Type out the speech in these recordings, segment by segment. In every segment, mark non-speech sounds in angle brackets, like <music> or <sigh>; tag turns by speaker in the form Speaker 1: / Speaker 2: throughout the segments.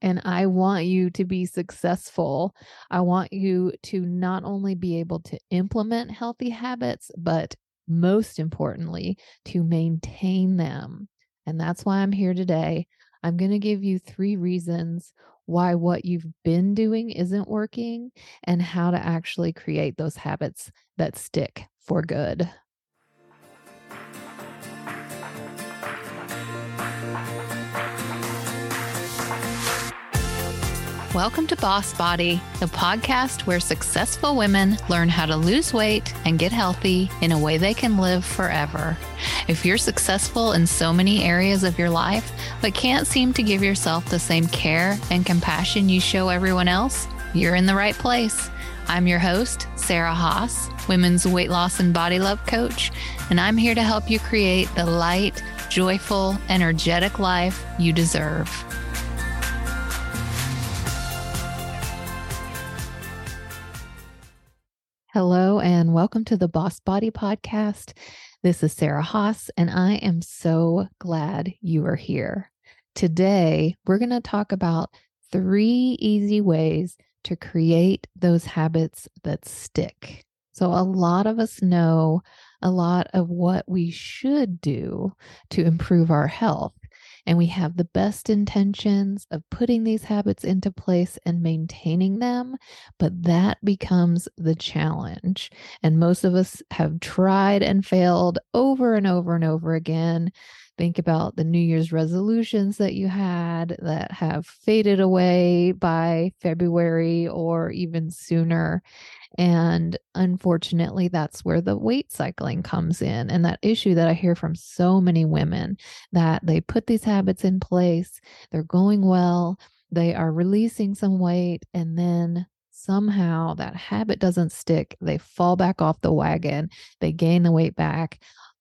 Speaker 1: And I want you to be successful. I want you to not only be able to implement healthy habits, but most importantly, to maintain them. And that's why I'm here today. I'm going to give you three reasons why what you've been doing isn't working and how to actually create those habits that stick for good. Welcome to Boss Body, the podcast where successful women learn how to lose weight and get healthy in a way they can live forever. If you're successful in so many areas of your life, but can't seem to give yourself the same care and compassion you show everyone else, you're in the right place. I'm your host, Sarah Haas, women's weight loss and body love coach, and I'm here to help you create the light, joyful, energetic life you deserve. Hello, and welcome to the Boss Body Podcast. This is Sarah Haas, and I am so glad you are here. Today, we're going to talk about three easy ways to create those habits that stick. So, a lot of us know a lot of what we should do to improve our health and we have the best intentions of putting these habits into place and maintaining them, but that becomes the challenge. And most of us have tried and failed over and over and over again. Think about the New Year's resolutions that you had that have faded away by February or even sooner. And unfortunately, that's where the weight cycling comes in. And that issue that I hear from so many women that they put these habits in place, they're going well, they are releasing some weight, and then somehow that habit doesn't stick. They fall back off the wagon, they gain the weight back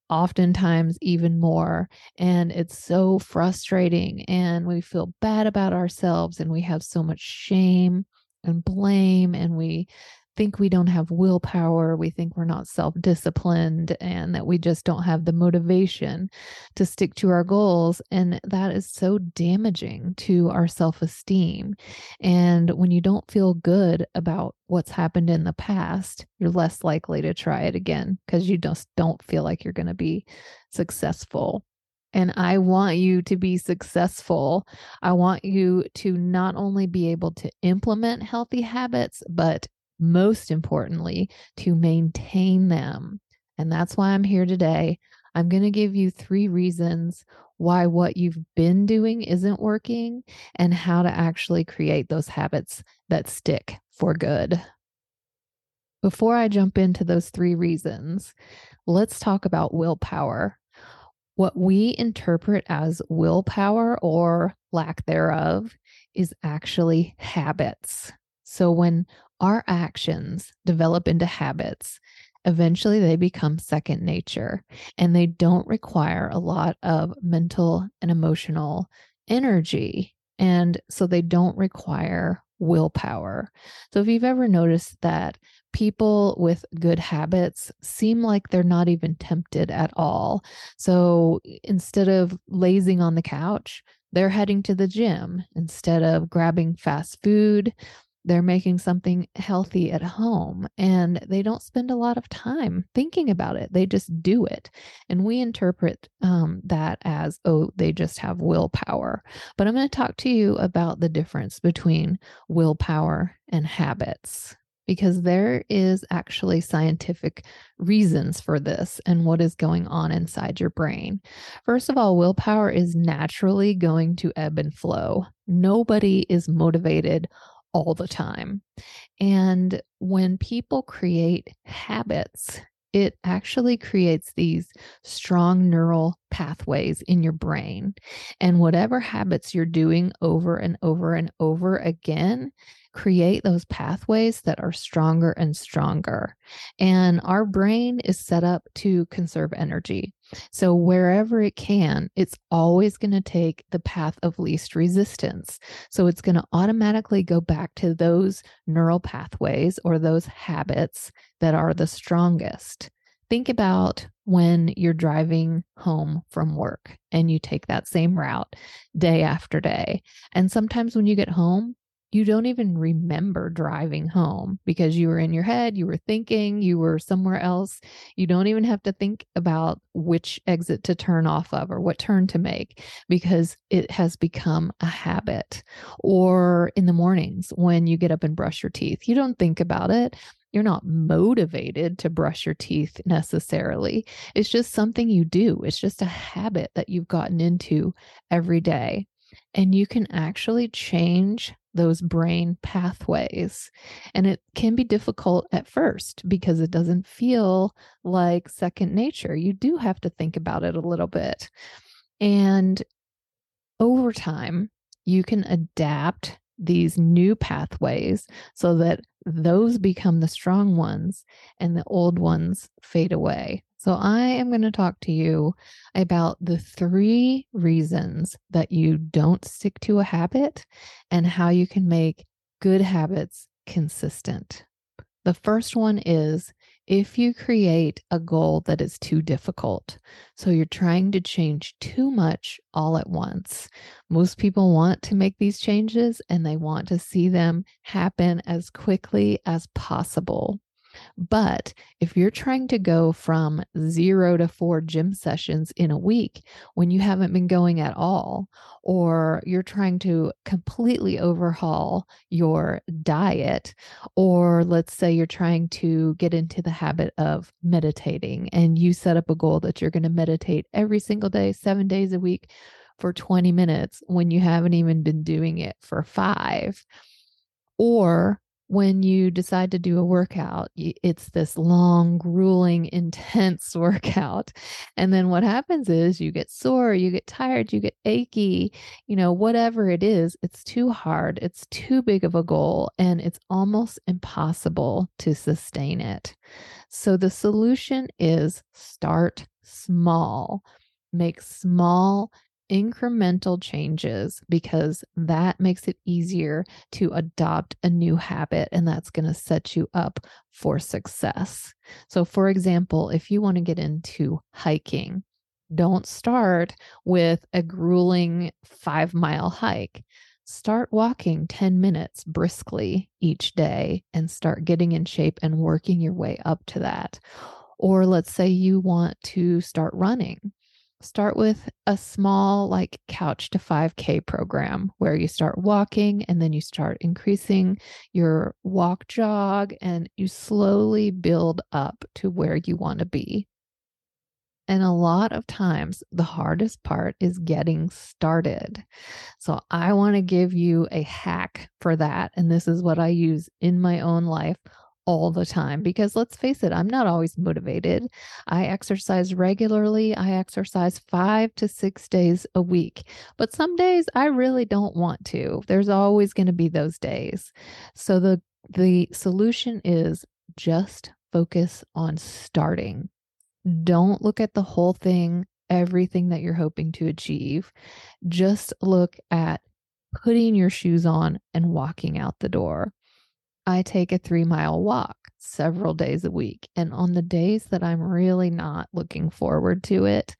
Speaker 1: oftentimes even more. And it's so frustrating. And we feel bad about ourselves and we have so much shame and blame and we think we don't have willpower, we think we're not self disciplined, and that we just don't have the motivation to stick to our goals. And that is so damaging to our self esteem. And when you don't feel good about what's happened in the past, you're less likely to try it again because you just don't feel like you're going to be successful. And I want you to be successful. I want you to not only be able to implement healthy habits, but most importantly, to maintain them. And that's why I'm here today. I'm going to give you three reasons why what you've been doing isn't working and how to actually create those habits that stick for good. Before I jump into those three reasons, let's talk about willpower. What we interpret as willpower or lack thereof is actually habits. So when our actions develop into habits, eventually they become second nature and they don't require a lot of mental and emotional energy. And so they don't require willpower. So if you've ever noticed that people with good habits seem like they're not even tempted at all. So instead of lazing on the couch, they're heading to the gym. Instead of grabbing fast food, they're making something healthy at home and they don't spend a lot of time thinking about it. They just do it. And we interpret um, that as, oh, they just have willpower. But I'm going to talk to you about the difference between willpower and habits because there is actually scientific reasons for this and what is going on inside your brain. First of all, willpower is naturally going to ebb and flow. Nobody is motivated all the time. And when people create habits, it actually creates these strong neural pathways in your brain. And whatever habits you're doing over and over and over again, create those pathways that are stronger and stronger. And our brain is set up to conserve energy. So, wherever it can, it's always going to take the path of least resistance. So, it's going to automatically go back to those neural pathways or those habits that are the strongest. Think about when you're driving home from work and you take that same route day after day. And sometimes when you get home, you don't even remember driving home because you were in your head, you were thinking, you were somewhere else. You don't even have to think about which exit to turn off of or what turn to make because it has become a habit. Or in the mornings when you get up and brush your teeth, you don't think about it. You're not motivated to brush your teeth necessarily. It's just something you do. It's just a habit that you've gotten into every day. And you can actually change those brain pathways. And it can be difficult at first because it doesn't feel like second nature. You do have to think about it a little bit. And over time, you can adapt these new pathways so that those become the strong ones and the old ones fade away. So, I am going to talk to you about the three reasons that you don't stick to a habit and how you can make good habits consistent. The first one is if you create a goal that is too difficult. So you're trying to change too much all at once. Most people want to make these changes and they want to see them happen as quickly as possible. But if you're trying to go from zero to four gym sessions in a week when you haven't been going at all, or you're trying to completely overhaul your diet, or let's say you're trying to get into the habit of meditating and you set up a goal that you're going to meditate every single day, seven days a week for 20 minutes when you haven't even been doing it for five. Or when you decide to do a workout, it's this long, grueling, intense <laughs> workout. And then what happens is you get sore, you get tired, you get achy, you know, whatever it is, it's too hard, it's too big of a goal, and it's almost impossible to sustain it. So the solution is start small, make small incremental changes because that makes it easier to adopt a new habit and that's going to set you up for success. So, for example, if you want to get into hiking, don't start with a grueling five mile hike. Start walking 10 minutes briskly each day and start getting in shape and working your way up to that. Or let's say you want to start running start with a small like couch to 5k program where you start walking and then you start increasing your walk jog and you slowly build up to where you want to be and a lot of times, the hardest part is getting started. So, I want to give you a hack for that. And this is what I use in my own life all the time because let's face it, I'm not always motivated. I exercise regularly. I exercise five to six days a week, but some days I really don't want to. There's always going to be those days. So the the solution is just focus on starting. Don't look at the whole thing, everything that you're hoping to achieve. Just look at putting your shoes on and walking out the door. I take a three mile walk several days a week. And on the days that I'm really not looking forward to it,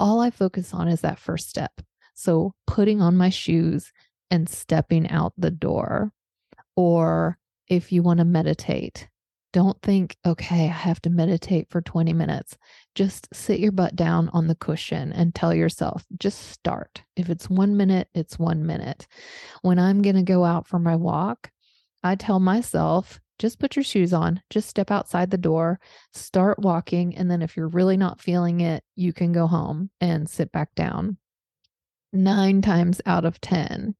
Speaker 1: all I focus on is that first step. So putting on my shoes and stepping out the door. Or if you want to meditate, don't think, okay, I have to meditate for 20 minutes. Just sit your butt down on the cushion and tell yourself, just start. If it's one minute, it's one minute. When I'm going to go out for my walk, I tell myself, just put your shoes on, just step outside the door, start walking. And then if you're really not feeling it, you can go home and sit back down. Nine times out of 10,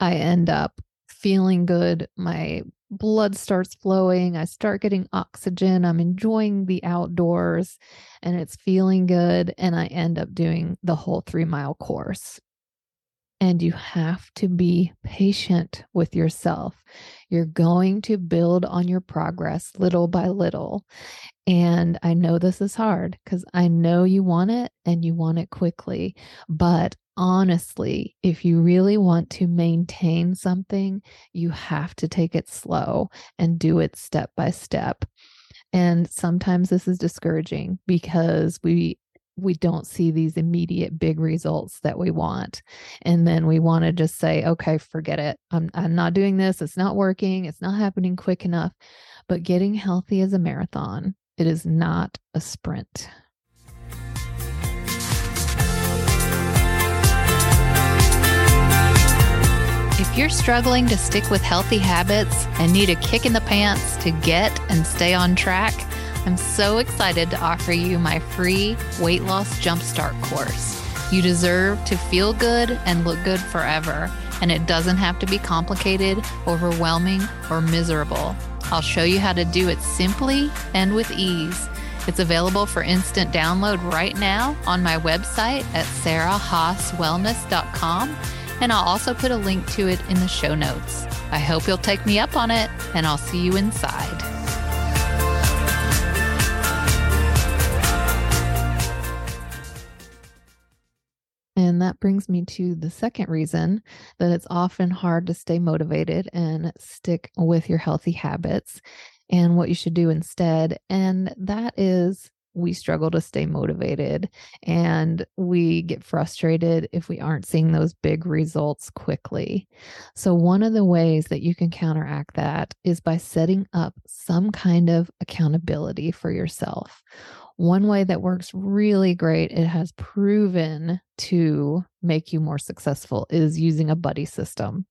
Speaker 1: I end up feeling good. My blood starts flowing. I start getting oxygen. I'm enjoying the outdoors and it's feeling good. And I end up doing the whole three mile course. And you have to be patient with yourself. You're going to build on your progress little by little. And I know this is hard because I know you want it and you want it quickly. But honestly, if you really want to maintain something, you have to take it slow and do it step by step. And sometimes this is discouraging because we we don't see these immediate big results that we want. And then we want to just say, okay, forget it. I'm, I'm not doing this. It's not working. It's not happening quick enough. But getting healthy is a marathon, it is not a sprint.
Speaker 2: If you're struggling to stick with healthy habits and need a kick in the pants to get and stay on track, I'm so excited to offer you my free weight loss jumpstart course. You deserve to feel good and look good forever, and it doesn't have to be complicated, overwhelming, or miserable. I'll show you how to do it simply and with ease. It's available for instant download right now on my website at sarahhaaswellness.com, and I'll also put a link to it in the show notes. I hope you'll take me up on it, and I'll see you inside.
Speaker 1: That brings me to the second reason that it's often hard to stay motivated and stick with your healthy habits and what you should do instead. And that is we struggle to stay motivated and we get frustrated if we aren't seeing those big results quickly. So, one of the ways that you can counteract that is by setting up some kind of accountability for yourself. One way that works really great, it has proven to make you more successful, is using a buddy system.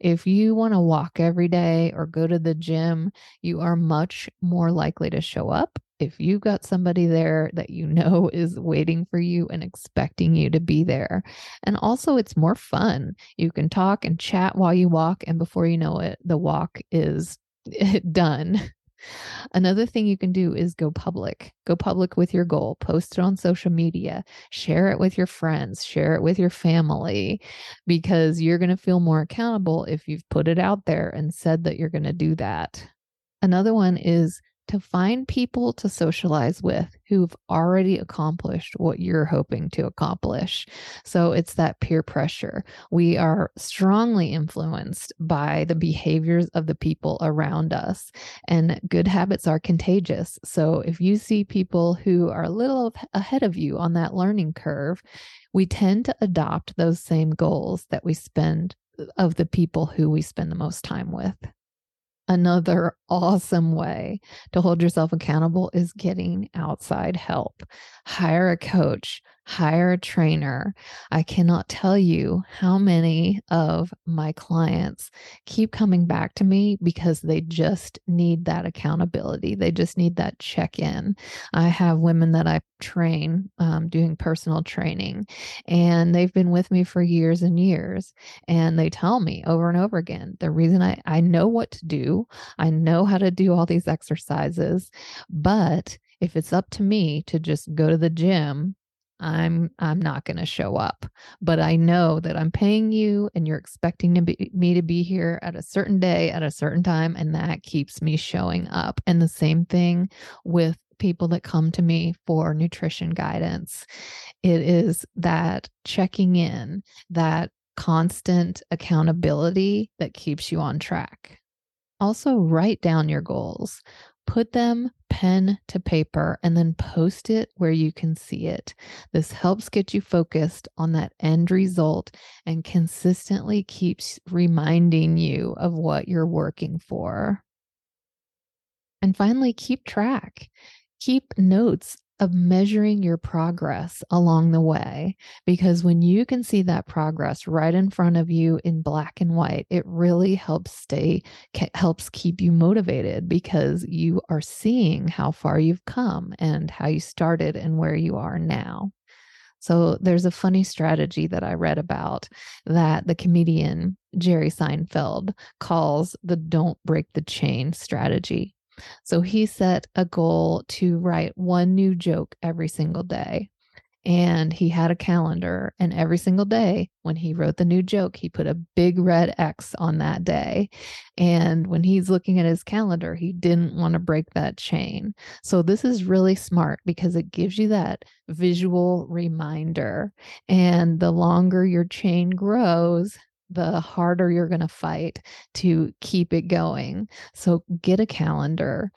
Speaker 1: If you want to walk every day or go to the gym, you are much more likely to show up if you've got somebody there that you <laughs> know is waiting for you and expecting you to be there. And also, it's more fun. You can talk and chat while you walk, and before you know it, the walk is <laughs> done. Another thing you can do is go public. Go public with your goal, post it on social media, share it with your friends, share it with your family, because you're going to feel more accountable if you've put it out there and said that you're going to do that. Another one is to find people to socialize with who've already accomplished what you're hoping to accomplish. So it's that peer pressure. We are strongly influenced by the behaviors of the people around us, and good habits are contagious. So if you see people who are a little ahead of you on that learning curve, we tend to adopt those same goals that we spend of the people who we spend the most time with. Another awesome way to hold yourself accountable is getting outside help. Hire a coach, hire a trainer. I cannot tell you how many of my clients keep coming back to me because they just need that accountability. They just need that check in. I have women that I train um, doing personal training, and they've been with me for years and years. And they tell me over and over again the reason I, I know what to do, I know how to do all these exercises, but if it's up to me to just go to the gym I'm I'm not going to show up, but I know that I'm paying you and you're expecting to be, me to be here at a certain day at a certain time and that keeps me showing up. And the same thing with people that come to me for nutrition guidance. It is that checking in, that constant accountability that keeps you on track. Also, write down your goals put them pen to paper and then post it where you can see it. This helps get you focused on that end result and consistently keeps reminding you of what you're working for. And finally, keep track. Keep notes of measuring your progress along the way. Because when you can see that progress right in front of you in black and white, it really helps stay, helps keep you motivated because you are seeing how far you've come and how you started and where you are now. So there's a funny strategy that I read about that the comedian Jerry Seinfeld calls the don't break the chain strategy. So he set a goal to write one new joke every single day. And he had a calendar, and every single day when he wrote the new joke, he put a big red X on that day. And when he's looking at his calendar, he didn't want to break that chain. So, this is really smart because it gives you that visual reminder. And the longer your chain grows, the harder you're going to fight to keep it going. So get a calendar,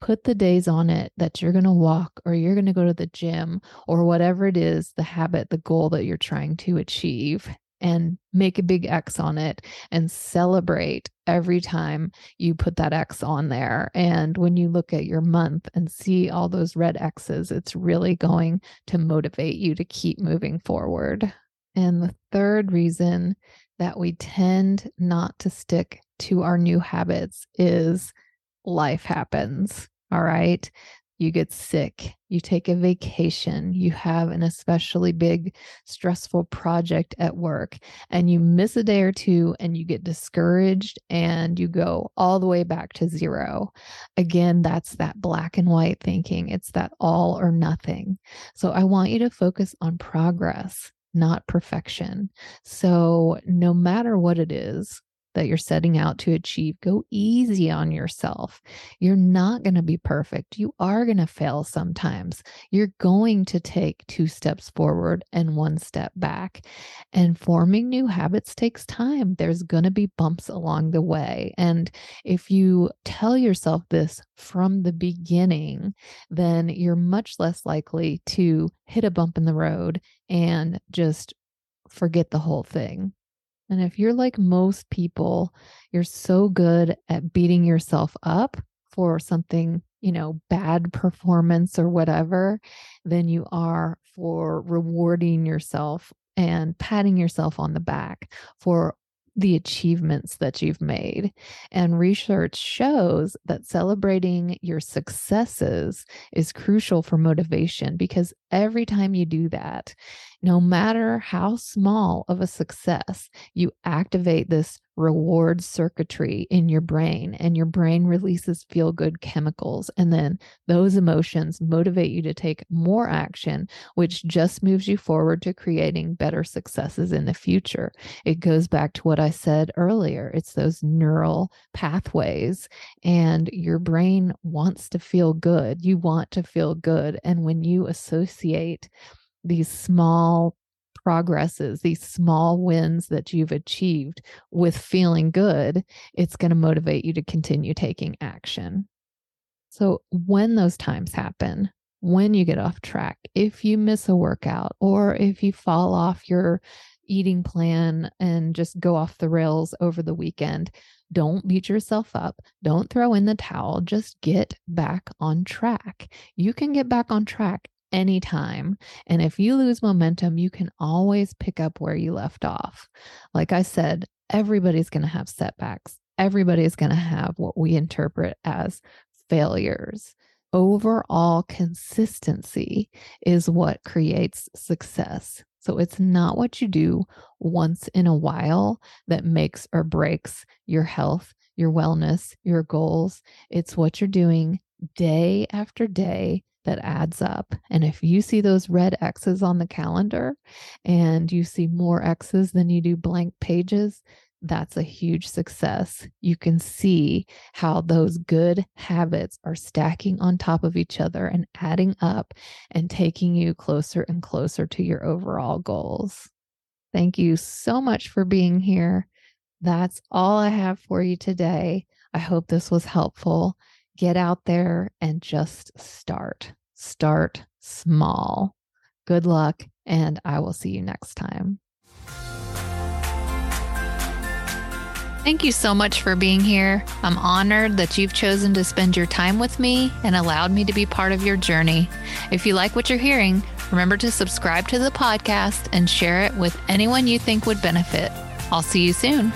Speaker 1: put the days on it that you're going to walk or you're going to go to the gym or whatever it is, the habit, the goal that you're trying to achieve, and make a big X on it and celebrate every time you put that X on there. And when you look at your month and see all those red X's, it's really going to motivate you to keep moving forward. And the third reason that we tend not to stick to our new habits is life happens. All right. You get sick, you take a vacation, you have an especially big, stressful project at work, and you miss a day or two and you get discouraged and you go all the way back to zero. Again, that's that black and white thinking. It's that all or nothing. So I want you to focus on progress not perfection. So, no matter what it is, that you're setting out to achieve, go easy on yourself. You're not going to be perfect. You are going to fail sometimes. You're going to take two steps forward and one step back. And forming new habits takes time. There's going to be bumps along the way. And if you tell yourself this from the beginning, then you're much less likely to hit a bump in the road and just forget the whole thing. And if you're like most people, you're so good at beating yourself up for something, you know, bad performance or whatever, than you are for rewarding yourself and patting yourself on the back for the achievements that you've made. And research shows that celebrating your successes is crucial for motivation because every time you do that, no matter how small of a success, you activate this reward circuitry in your brain, and your brain releases feel good chemicals. And then those emotions motivate you to take more action, which just moves you forward to creating better successes in the future. It goes back to what I said earlier it's those neural pathways, and your brain wants to feel good. You want to feel good. And when you associate these small progresses, these small wins that you've achieved with feeling good, it's going to motivate you to continue taking action. So, when those times happen, when you get off track, if you miss a workout or if you fall off your eating plan and just go off the rails over the weekend, don't beat yourself up. Don't throw in the towel. Just get back on track. You can get back on track anytime. And if you lose momentum, you can always pick up where you left off. Like I said, everybody's going to have setbacks. Everybody is going to have what we interpret as failures. Overall consistency is what creates success. So it's not what you do once in a while that makes or breaks your health, your wellness, your goals. It's what you're doing day after day that adds up. And if you see those red X's on the calendar and you see more X's than you do blank pages, that's a huge success. You can see how those good habits are stacking on top of each other and adding up and taking you closer and closer to your overall goals. Thank you so much for being here. That's all I have for you today. I hope this was helpful get out there and just start. Start small. Good luck, and I will see you next time.
Speaker 2: Thank you so much for being here. I'm honored that you've chosen to spend your time with me and allowed me to be part of your journey. If you like what you're hearing, remember to subscribe to the podcast and share it with anyone you think would benefit. I'll see you soon.